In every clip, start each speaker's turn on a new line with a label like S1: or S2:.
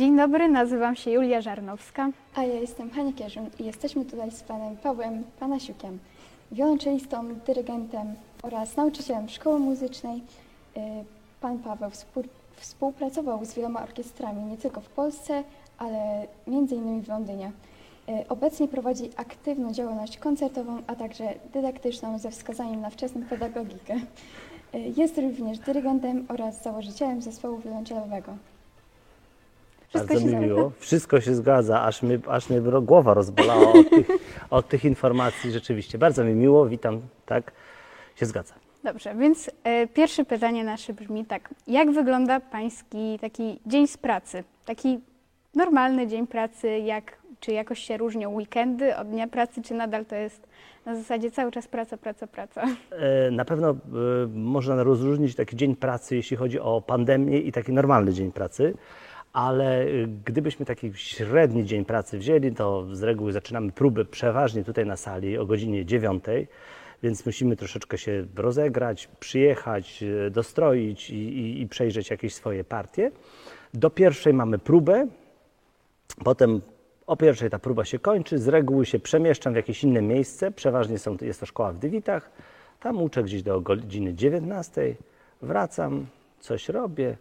S1: Dzień dobry, nazywam się Julia Żarnowska.
S2: A ja jestem Hania Kierzun i jesteśmy tutaj z panem Pawłem Panasiukiem, wiolonczelistą, dyrygentem oraz nauczycielem szkoły muzycznej. Y, Pan Paweł współ, współpracował z wieloma orkiestrami nie tylko w Polsce, ale innymi w Londynie. Y, Obecnie prowadzi aktywną działalność koncertową, a także dydaktyczną ze wskazaniem na wczesną pedagogikę. Y, Jest również dyrygentem oraz założycielem zespołu wiolonczelowego.
S1: Wszystko
S3: Bardzo mi miło. Wszystko się zgadza, aż, my, aż mnie głowa rozbolała od tych, od tych informacji rzeczywiście. Bardzo mi miło, witam, tak, się zgadza.
S1: Dobrze, więc e, pierwsze pytanie nasze brzmi tak. Jak wygląda Pański taki dzień z pracy? Taki normalny dzień pracy, jak, czy jakoś się różnią weekendy od dnia pracy, czy nadal to jest na zasadzie cały czas praca, praca, praca?
S3: E, Na pewno e, można rozróżnić taki dzień pracy, jeśli chodzi o pandemię i taki normalny dzień pracy, ale e, gdybyśmy taki średni dzień pracy wzięli, to z reguły zaczynamy próby przeważnie tutaj na sali o godzinie 9, więc musimy troszeczkę się rozegrać, przyjechać, e, dostroić i, i, i przejrzeć jakieś swoje partie. Do pierwszej mamy próbę, Potem o pierwszej ta próba się kończy, z reguły się przemieszczam w jakieś inne miejsce, przeważnie są, jest to szkoła w Dywitach, tam uczę gdzieś do godziny 19, wracam, coś robię,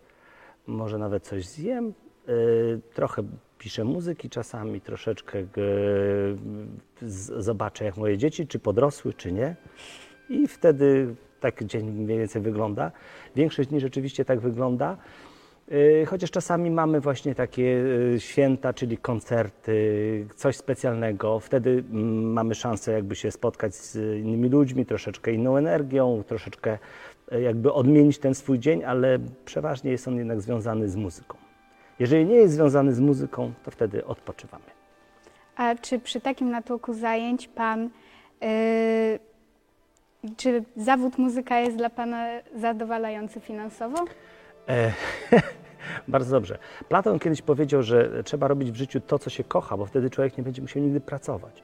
S3: może nawet coś zjem, yy, trochę piszę muzyki czasami, troszeczkę z, zobaczę jak moje dzieci, czy podrosły, czy nie i wtedy tak dzień mniej więcej wygląda. Większość dni rzeczywiście tak wygląda. Yy, Chociaż czasami mamy właśnie takie święta, czyli koncerty, coś specjalnego. Wtedy mm, mamy szansę jakby się spotkać z innymi ludźmi, troszeczkę inną energią, troszeczkę jakby odmienić ten swój dzień, ale przeważnie jest on jednak związany z muzyką. Jeżeli nie jest związany z muzyką, to wtedy odpoczywamy.
S1: A czy przy takim natłoku zajęć Pan, e, czy zawód muzyka jest dla Pana zadowalający finansowo?
S3: E, Bardzo dobrze. Platon kiedyś powiedział, że trzeba robić w życiu to, co się kocha, bo wtedy człowiek nie będzie musiał nigdy pracować.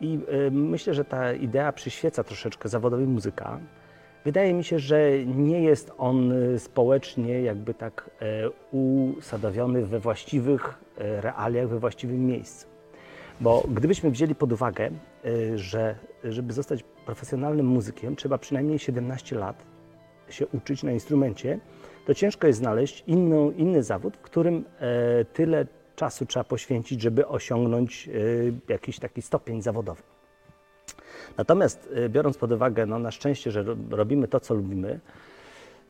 S3: I e, myślę, że ta idea przyświeca troszeczkę zawodowi muzyka. Wydaje mi się, że nie jest on e, społecznie jakby tak e, usadowiony we właściwych e, realiach, we właściwym miejscu. Bo gdybyśmy wzięli pod uwagę, że żeby zostać profesjonalnym muzykiem, trzeba przynajmniej 17 lat się uczyć na instrumencie, to ciężko jest znaleźć inną, inny zawód, w którym tyle czasu trzeba poświęcić, żeby osiągnąć jakiś taki stopień zawodowy. Natomiast e, biorąc pod uwagę, no na szczęście, że ro- robimy to, co lubimy,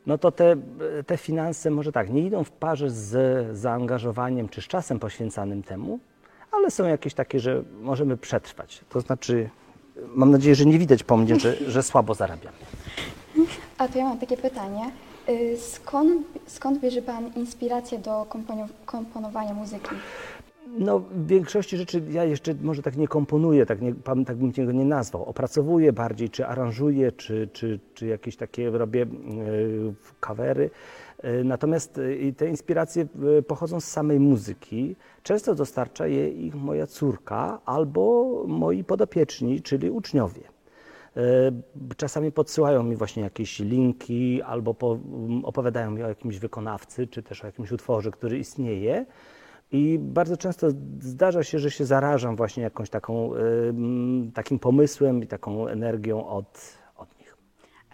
S3: no to te, te finanse może tak, nie idą w parze z zaangażowaniem czy z czasem poświęcanym temu, ale są jakieś takie, że możemy przetrwać. To znaczy, mam nadzieję, że nie widać po mnie, że, że słabo zarabiam.
S2: A to ja mam takie pytanie. Y, Skąd, skąd bierze Pan inspirację do komponowania muzyki?
S3: No, w większości rzeczy ja jeszcze może tak nie komponuję, tak, nie, tak bym tego nie nazwał. Opracowuję bardziej, czy aranżuję, czy, czy, czy jakieś takie robię kawery. Yy, natomiast yy, te inspiracje pochodzą z samej muzyki. Często dostarcza je ich moja córka albo moi podopieczni, czyli uczniowie. E, Czasami podsyłają mi właśnie jakieś linki albo opowiadają mi o jakimś wykonawcy, czy też o jakimś utworze, który istnieje. I bardzo często zdarza się, że się zarażam właśnie jakąś taką, e, m, takim pomysłem i taką energią od, od nich.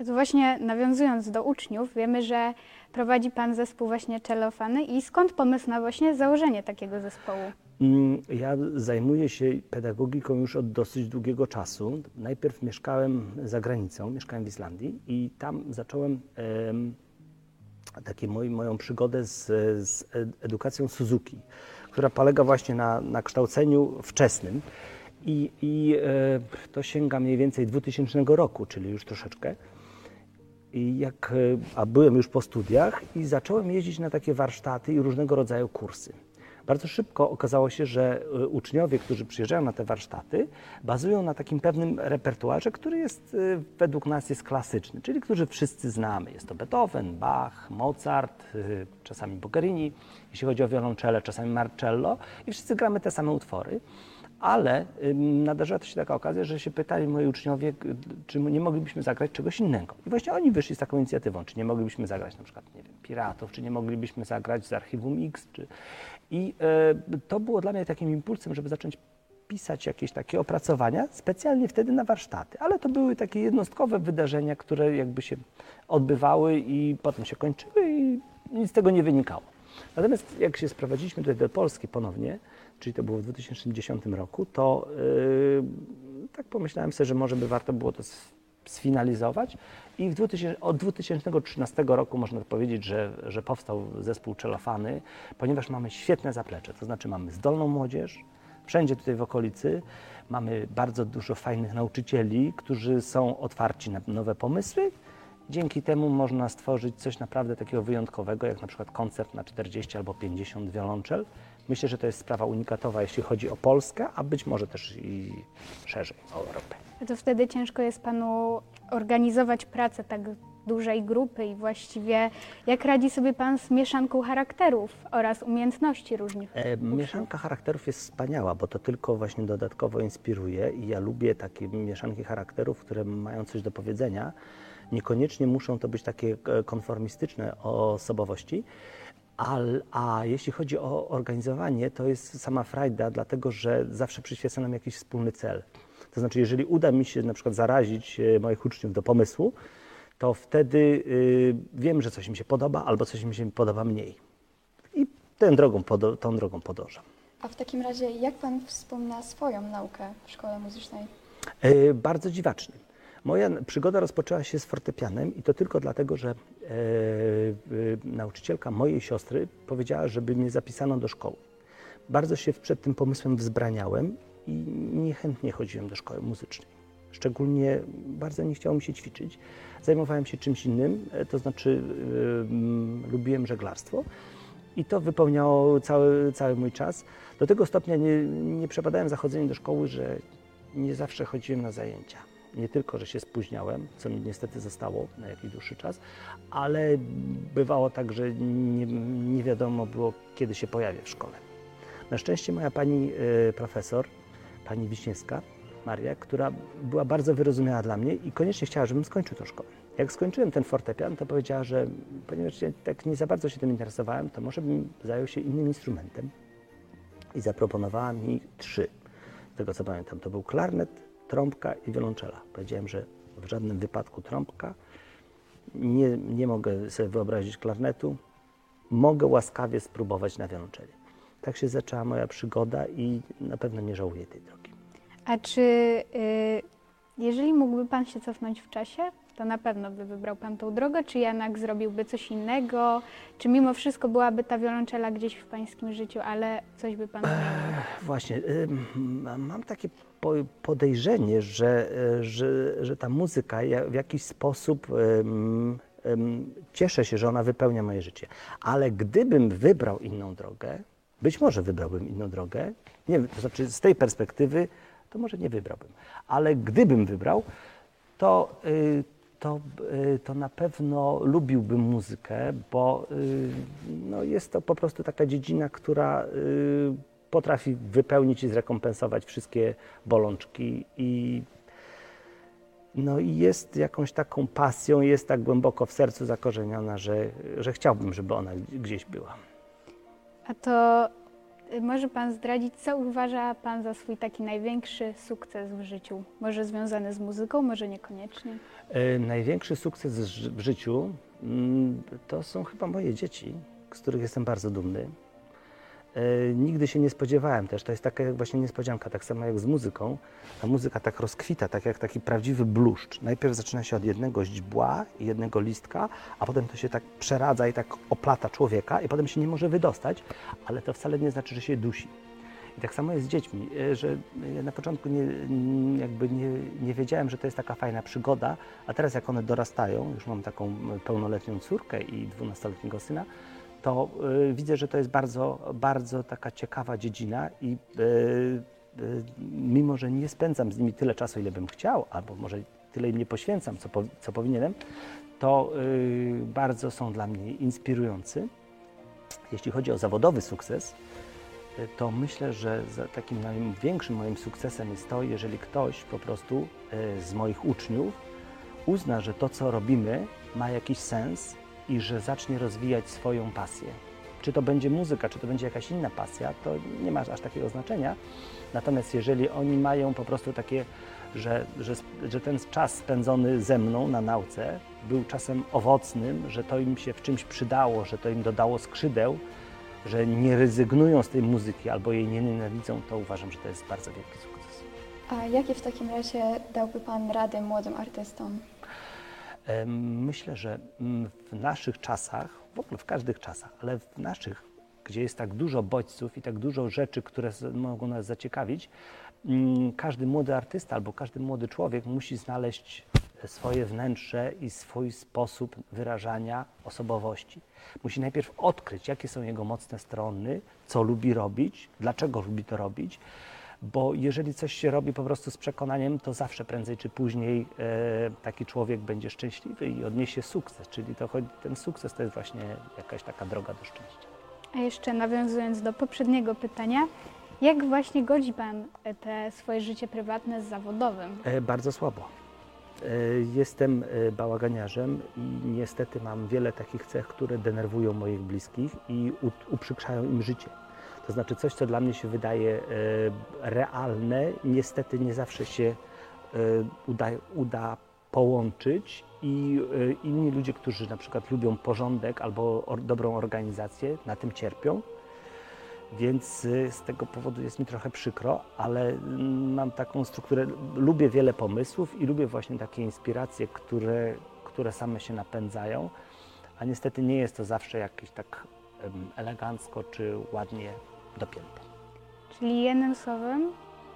S1: A to właśnie nawiązując do uczniów, wiemy, że prowadzi Pan zespół właśnie Cellofany i skąd pomysł na właśnie założenie takiego zespołu?
S3: Mm, Ja zajmuję się pedagogiką już od dosyć długiego czasu. Najpierw mieszkałem za granicą, mieszkałem w Islandii i tam zacząłem em, takie moją przygodę z, z ed- edukacją Suzuki, która polega właśnie na, na kształceniu wczesnym. I, i e, to sięga mniej więcej 2000 roku, czyli już troszeczkę. I jak, e, a byłem już po studiach i zacząłem jeździć na takie warsztaty i różnego rodzaju kursy. Bardzo szybko okazało się, że e, uczniowie, którzy przyjeżdżają na te warsztaty, bazują na takim pewnym repertuarze, który jest e, według nas jest klasyczny, czyli który wszyscy znamy. Jest to Beethoven, Bach, Mozart, e, czasami Boccherini, jeśli chodzi o wiolonczele, czasami Marcello i wszyscy gramy te same utwory. Ale nadarzyła się taka okazja, że się pytali moi uczniowie, czy nie moglibyśmy zagrać czegoś innego. I właśnie oni wyszli z taką inicjatywą, czy nie moglibyśmy zagrać na przykład, nie wiem, Piratów, czy nie moglibyśmy zagrać z Archiwum X. Czy... I e, to było dla mnie takim impulsem, żeby zacząć pisać jakieś takie opracowania, specjalnie wtedy na warsztaty. Ale to były takie jednostkowe wydarzenia, które jakby się odbywały i potem się kończyły i nic z tego nie wynikało. Natomiast jak się sprowadziliśmy tutaj do Polski ponownie, czyli to było w 2010 roku, to yy, tak pomyślałem sobie, że może by warto było to sfinalizować. I w 2000, od 2013 roku można powiedzieć, że, że powstał zespół Czelofany, ponieważ mamy świetne zaplecze, to znaczy mamy zdolną młodzież, wszędzie tutaj w okolicy, mamy bardzo dużo fajnych nauczycieli, którzy są otwarci na nowe pomysły, Dzięki temu można stworzyć coś naprawdę takiego wyjątkowego, jak na przykład koncert na 40 albo 50 wiolonczel. Myślę, że to jest sprawa unikatowa, jeśli chodzi o Polskę, a być może też i szerzej o Europę.
S1: To wtedy ciężko jest Panu organizować pracę tak dużej grupy i właściwie jak radzi sobie Pan z mieszanką charakterów oraz umiejętności różnych
S3: E, mieszanka charakterów jest wspaniała, bo to tylko właśnie dodatkowo inspiruje i ja lubię takie mieszanki charakterów, które mają coś do powiedzenia. Niekoniecznie muszą to być takie e, konformistyczne osobowości, al, a jeśli chodzi o organizowanie, to jest sama frajda, dlatego że zawsze przyświeca nam jakiś wspólny cel. To znaczy, jeżeli uda mi się na przykład zarazić e, moich uczniów do pomysłu, to wtedy y, wiem, że coś mi się podoba albo coś mi się podoba mniej. I tę drogą, tą drogą podążam.
S2: A w takim razie, jak Pan wspomina swoją naukę w szkole muzycznej?
S3: E, bardzo dziwacznie. Moja przygoda rozpoczęła się z fortepianem i to tylko dlatego, że e, e, nauczycielka mojej siostry powiedziała, żeby mnie zapisano do szkoły. Bardzo się przed tym pomysłem wzbraniałem i niechętnie chodziłem do szkoły muzycznej. Szczególnie bardzo nie chciało mi się ćwiczyć. Zajmowałem się czymś innym, e, to znaczy e, lubiłem żeglarstwo i to wypełniało cały, cały mój czas. Do tego stopnia nie, nie przepadałem za do szkoły, że nie zawsze chodziłem na zajęcia. Nie tylko, że się spóźniałem, co mi niestety zostało na jakiś dłuższy czas, ale bywało tak, że nie, nie wiadomo było, kiedy się pojawię w szkole. Na szczęście moja pani e, profesor, pani Wiśniewska, Maria, która była bardzo wyrozumiała dla mnie i koniecznie chciała, żebym skończył tę szkołę. Jak skończyłem ten fortepian, to powiedziała, że ponieważ ja tak nie za bardzo się tym interesowałem, to może bym zajął się innym instrumentem. I zaproponowała mi trzy. Z tego co pamiętam, to był klarnet, trąbka i wiolonczela. Powiedziałem, że w żadnym wypadku trąbka, nie, nie mogę sobie wyobrazić klarnetu, mogę łaskawie spróbować na wiolonczeli. Tak się zaczęła moja przygoda i na pewno nie żałuję tej drogi.
S1: A czy y, jeżeli mógłby Pan się cofnąć w czasie, to na pewno by wybrał Pan tą drogę, czy jednak zrobiłby coś innego, czy mimo wszystko byłaby ta wiolonczela gdzieś w Pańskim życiu, ale coś by Pan zmienił?
S3: Właśnie, ym, mam takie po- podejrzenie, że, e, że, że ta muzyka w jakiś sposób ym, ym, cieszę się, że ona wypełnia moje życie. Ale gdybym wybrał inną drogę, być może wybrałbym inną drogę, nie wiem, to znaczy z tej perspektywy, to może nie wybrałbym, ale gdybym wybrał, to, y, to, y, to na pewno lubiłbym muzykę, bo y, no jest to po prostu taka dziedzina, która y, potrafi wypełnić i zrekompensować wszystkie bolączki i no i jest jakąś taką pasją, jest tak głęboko w sercu zakorzeniona, że, że chciałbym, żeby ona gdzieś była.
S1: A to może Pan zdradzić, co uważa Pan za swój taki największy sukces w życiu? Może związany z muzyką, może niekoniecznie?
S3: E, Największy sukces w życiu mm, to są chyba moje dzieci, z których jestem bardzo dumny. E, Nigdy się nie spodziewałem też, to jest taka jak właśnie niespodzianka, tak samo jak z muzyką. Ta muzyka tak rozkwita, tak jak taki prawdziwy bluszcz. Najpierw zaczyna się od jednego źdźbła i jednego listka, a potem to się tak przeradza i tak oplata człowieka i potem się nie może wydostać, ale to wcale nie znaczy, że się dusi. I tak samo jest z dziećmi, e, że ja na początku nie, n- jakby nie, nie wiedziałem, że to jest taka fajna przygoda, a teraz jak one dorastają, już mam taką pełnoletnią córkę i dwunastoletniego syna, to y, widzę, że to jest bardzo, bardzo taka ciekawa dziedzina i y, y, mimo, że nie spędzam z nimi tyle czasu, ile bym chciał, albo może tyle im nie poświęcam, co, co powinienem, to bardzo są dla mnie inspirujący. Jeśli chodzi o zawodowy sukces, to myślę, że takim największym moim sukcesem jest to, jeżeli ktoś po prostu z moich uczniów uzna, że to, co robimy, ma jakiś sens i że zacznie rozwijać swoją pasję. Czy to będzie muzyka, czy to będzie jakaś inna pasja, to nie ma aż takiego znaczenia. Natomiast jeżeli oni mają po prostu takie, że, że, że ten czas spędzony ze mną na nauce był czasem owocnym, że to im się w czymś przydało, że to im dodało skrzydeł, że nie rezygnują z tej muzyki albo jej nie nienawidzą, to uważam, że to jest bardzo wielki sukces.
S2: A jakie w takim razie dałby Pan rady młodym artystom?
S3: Myślę, że mm, w naszych czasach, w ogóle w każdych czasach, ale w naszych, gdzie jest tak dużo bodźców i tak dużo rzeczy, które mogą nas zaciekawić, mm, każdy młody artysta albo każdy młody człowiek musi znaleźć swoje wnętrze i swój sposób wyrażania osobowości. Musi najpierw odkryć, jakie są jego mocne strony, co lubi robić, dlaczego lubi to robić, bo jeżeli coś się robi po prostu z przekonaniem, to zawsze prędzej czy później e, taki człowiek będzie szczęśliwy i odniesie sukces. Czyli to ten sukces to jest właśnie jakaś taka droga do szczęścia.
S1: A jeszcze nawiązując do poprzedniego pytania, jak właśnie godzi Pan e, te swoje życie prywatne z zawodowym?
S3: E, bardzo słabo. Jestem bałaganiarzem i niestety mam wiele takich cech, które denerwują moich bliskich i uprzykrzają im życie. To znaczy coś, co dla mnie się wydaje e, realne, niestety nie zawsze się e, uda, uda połączyć i e, inni ludzie, którzy na przykład lubią porządek albo dobrą organizację, na tym cierpią. Więc z tego powodu jest mi trochę przykro, ale mm, mam taką strukturę, lubię wiele pomysłów i lubię właśnie takie inspiracje, które, które same się napędzają, a niestety nie jest to zawsze jakieś tak elegancko czy ładnie dopięte.
S1: Czyli jednym słowem,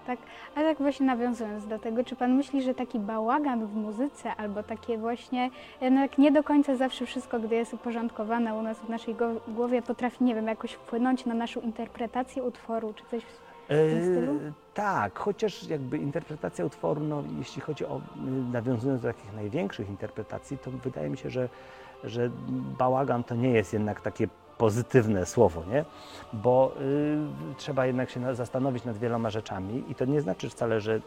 S1: tak, a tak właśnie nawiązując do tego, czy Pan myśli, że taki bałagan w muzyce albo takie właśnie, jednak nie do końca zawsze wszystko, gdy jest uporządkowane u nas w naszej głowie, potrafi, nie wiem, jakoś wpłynąć na naszą interpretację utworu, czy coś w tym stylu?
S3: E, tak, chociaż jakby interpretacja utworu, no, jeśli chodzi o, y, nawiązując do takich największych interpretacji, to wydaje mi się, że, że bałagan to nie jest jednak takie pozytywne słowo, nie? Bo y, trzeba jednak się na, zastanowić nad wieloma rzeczami i to nie znaczy wcale, że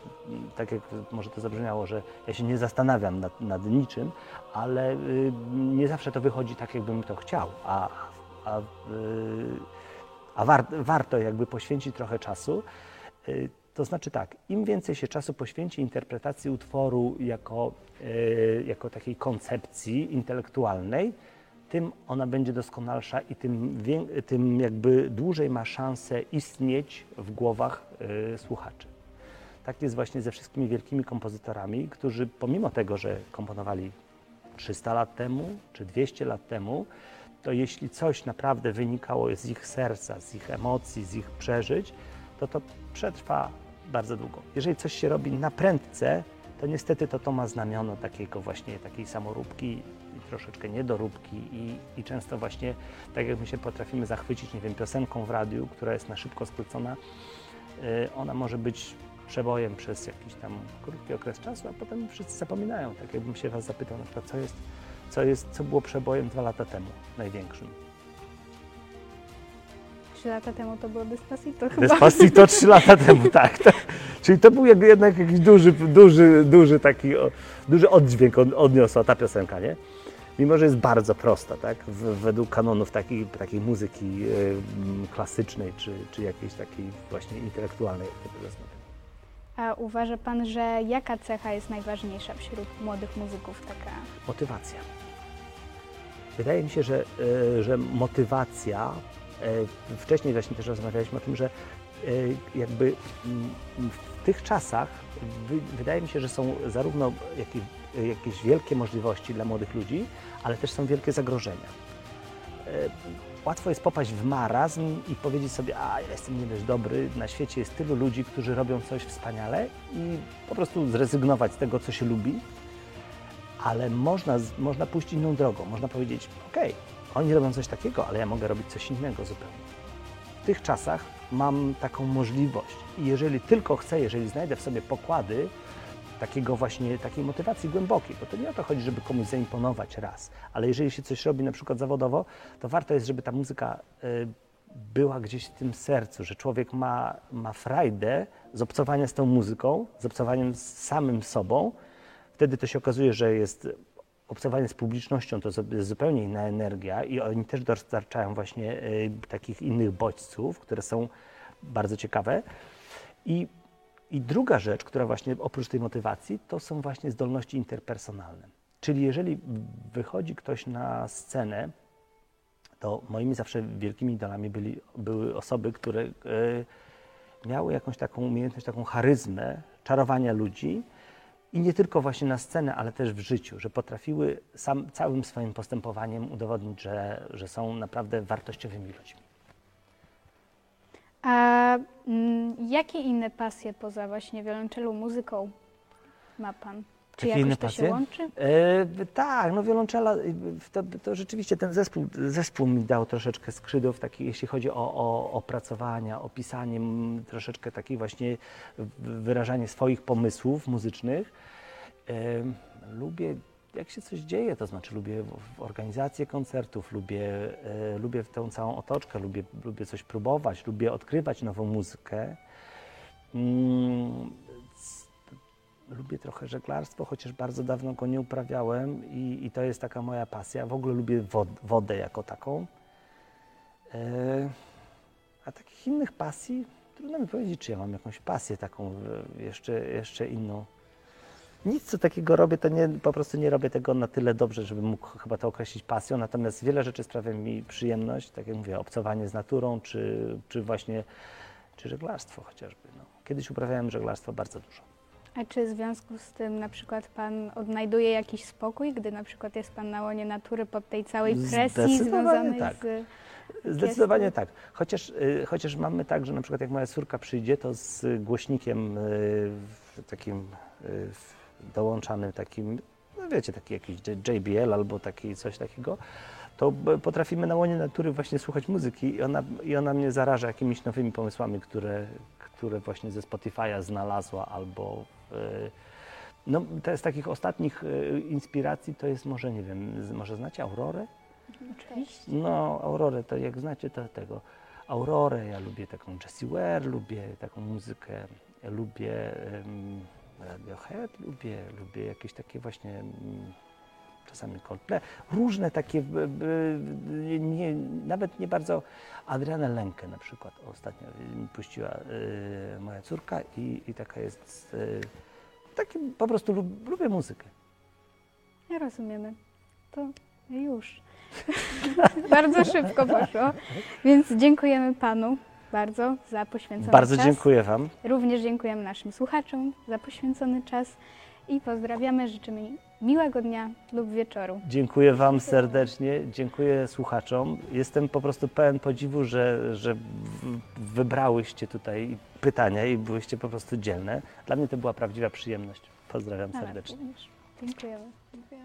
S3: tak jak może to zabrzmiało, że ja się nie zastanawiam nad, nad niczym, ale y, nie zawsze to wychodzi tak, jakbym to chciał, a, a y, a war, warto jakby poświęcić trochę czasu. Y, To znaczy tak, im więcej się czasu poświęci interpretacji utworu jako, y, jako takiej koncepcji intelektualnej, tym ona będzie doskonalsza i tym, tym jakby dłużej ma szansę istnieć w głowach y, słuchaczy. Tak jest właśnie ze wszystkimi wielkimi kompozytorami, którzy pomimo tego, że komponowali 300 lat temu czy 200 lat temu, to jeśli coś naprawdę wynikało z ich serca, z ich emocji, z ich przeżyć, to to przetrwa bardzo długo. Jeżeli coś się robi na prędce, to niestety to, to ma znamiono takiego właśnie takiej samoróbki troszeczkę niedoróbki i, i często właśnie tak jak my się potrafimy zachwycić, nie wiem, piosenką w radiu, która jest na szybko skrócona, y, ona może być przebojem przez jakiś tam krótki okres czasu, a potem wszyscy zapominają. Tak jakbym się Was zapytał na przykład, co jest, co jest, co było przebojem dwa lata temu, największym.
S1: Trzy lata temu to było Despacito chyba.
S3: Despacito trzy lata temu, tak, tak. Czyli to był jednak jakiś duży, duży, duży taki, duży oddźwięk od, odniosła ta piosenka, nie? Mimo, że jest bardzo prosta, tak? W, według kanonów takiej, takiej muzyki y, klasycznej, czy, czy jakiejś takiej właśnie intelektualnej, powiedzmy.
S1: A uważa Pan, że jaka cecha jest najważniejsza wśród młodych muzyków? Taka
S3: Motywacja. Wydaje mi się, że, e, że motywacja, e, wcześniej właśnie też rozmawialiśmy o tym, że jakby mm, w tych czasach wy- wydaje mi się, że są zarówno jakieś, jakieś wielkie możliwości dla młodych ludzi, ale też są wielkie zagrożenia. E, Łatwo jest popaść w marazm i powiedzieć sobie, a ja jestem nie dość dobry, na świecie jest tylu ludzi, którzy robią coś wspaniale i po prostu zrezygnować z tego, co się lubi, ale można, można pójść inną drogą. Można powiedzieć, okej, oni robią coś takiego, ale ja mogę robić coś innego zupełnie. W tych czasach mam taką możliwość i jeżeli tylko chcę, jeżeli znajdę w sobie pokłady takiego właśnie, takiej motywacji głębokiej, bo to nie o to chodzi, żeby komuś zaimponować raz, ale jeżeli się coś robi na przykład zawodowo, to warto jest, żeby ta muzyka y, była gdzieś w tym sercu, że człowiek ma, ma frajdę z obcowania z tą muzyką, z obcowaniem z samym sobą. Wtedy to się okazuje, że jest obcowanie z publicznością, to jest zupełnie inna energia i oni też dostarczają właśnie y, takich innych bodźców, które są bardzo ciekawe. I, I druga rzecz, która właśnie oprócz tej motywacji, to są właśnie zdolności interpersonalne. Czyli jeżeli wychodzi ktoś na scenę, to moimi zawsze wielkimi idolami byli, były osoby, które e, miały jakąś taką umiejętność, taką charyzmę czarowania ludzi i nie tylko właśnie na scenę, ale też w życiu, że potrafiły sam, całym swoim postępowaniem udowodnić, że, że są naprawdę wartościowymi ludźmi.
S1: A mm, jakie inne pasje poza właśnie wiolonczelą, muzyką ma Pan? Czy
S3: Jakie
S1: jakoś
S3: inne
S1: to
S3: pasje?
S1: się łączy?
S3: E, tak, no wiolonczela, y, to, to rzeczywiście ten zespół, zespół mi dał troszeczkę skrzydłów, taki, jeśli chodzi o, o opracowania, o pisanie, troszeczkę taki właśnie wyrażanie swoich pomysłów muzycznych. E, lubię, jak się coś dzieje, to znaczy lubię organizację koncertów, lubię, e, lubię tę całą otoczkę, lubię, lubię coś próbować, lubię odkrywać nową muzykę. Mm, Lubię trochę żeglarstwo, chociaż bardzo dawno go nie uprawiałem i, i to jest taka moja pasja. W ogóle lubię wod, wodę jako taką. E, a takich innych pasji, trudno mi powiedzieć, czy ja mam jakąś pasję taką e, jeszcze, jeszcze inną. Nic co takiego robię, to nie, po prostu nie robię tego na tyle dobrze, żebym mógł chyba to określić pasją, natomiast wiele rzeczy sprawia mi przyjemność, tak jak mówię, obcowanie z naturą, czy, czy właśnie czy żeglarstwo chociażby. No. Kiedyś uprawiałem żeglarstwo bardzo dużo.
S1: A czy w związku z tym na przykład Pan odnajduje jakiś spokój, gdy na przykład jest Pan na łonie natury pod tej całej presji związanej
S3: tak.
S1: z...
S3: Zdecydowanie tak. Chociaż, y, chociaż mamy tak, że na przykład jak moja córka przyjdzie, to z głośnikiem y, w takim y, w dołączanym takim, no wiecie, taki jakiś JBL albo taki coś takiego, to potrafimy na łonie natury właśnie słuchać muzyki i ona, i ona mnie zaraża jakimiś nowymi pomysłami, które, które właśnie ze Spotify'a znalazła albo y, no, to z takich ostatnich y, inspiracji to jest może, nie wiem, z- może znacie Aurorę?
S1: Oczywiście.
S3: No, Aurorę, to jak znacie, to tego. Aurorę, ja lubię taką Jessie Ware, lubię taką muzykę, lubię Radiohead, lubię, lubię jakieś takie właśnie, mm, czasami Coldplay, różne takie, nie, nawet nie bardzo, Adrianę Lenkę na przykład ostatnio mi puściła y, moja córka i, i taka jest, y, taki po prostu lub, lubię muzykę.
S1: Ja rozumiemy. To już. bardzo szybko poszło. Więc dziękujemy Panu bardzo za poświęcony
S3: Bardzo
S1: czas.
S3: dziękuję Wam.
S1: Również dziękujemy naszym słuchaczom za poświęcony czas i pozdrawiamy, życzymy miłego dnia lub wieczoru.
S3: Dziękuję Wam serdecznie, dziękuję słuchaczom. Jestem po prostu pełen podziwu, że, że wybrałyście tutaj pytania i byłyście po prostu dzielne. Dla mnie to była prawdziwa przyjemność. Pozdrawiam
S1: Ale
S3: serdecznie.
S1: również. Dziękujemy.
S2: Dziękuję.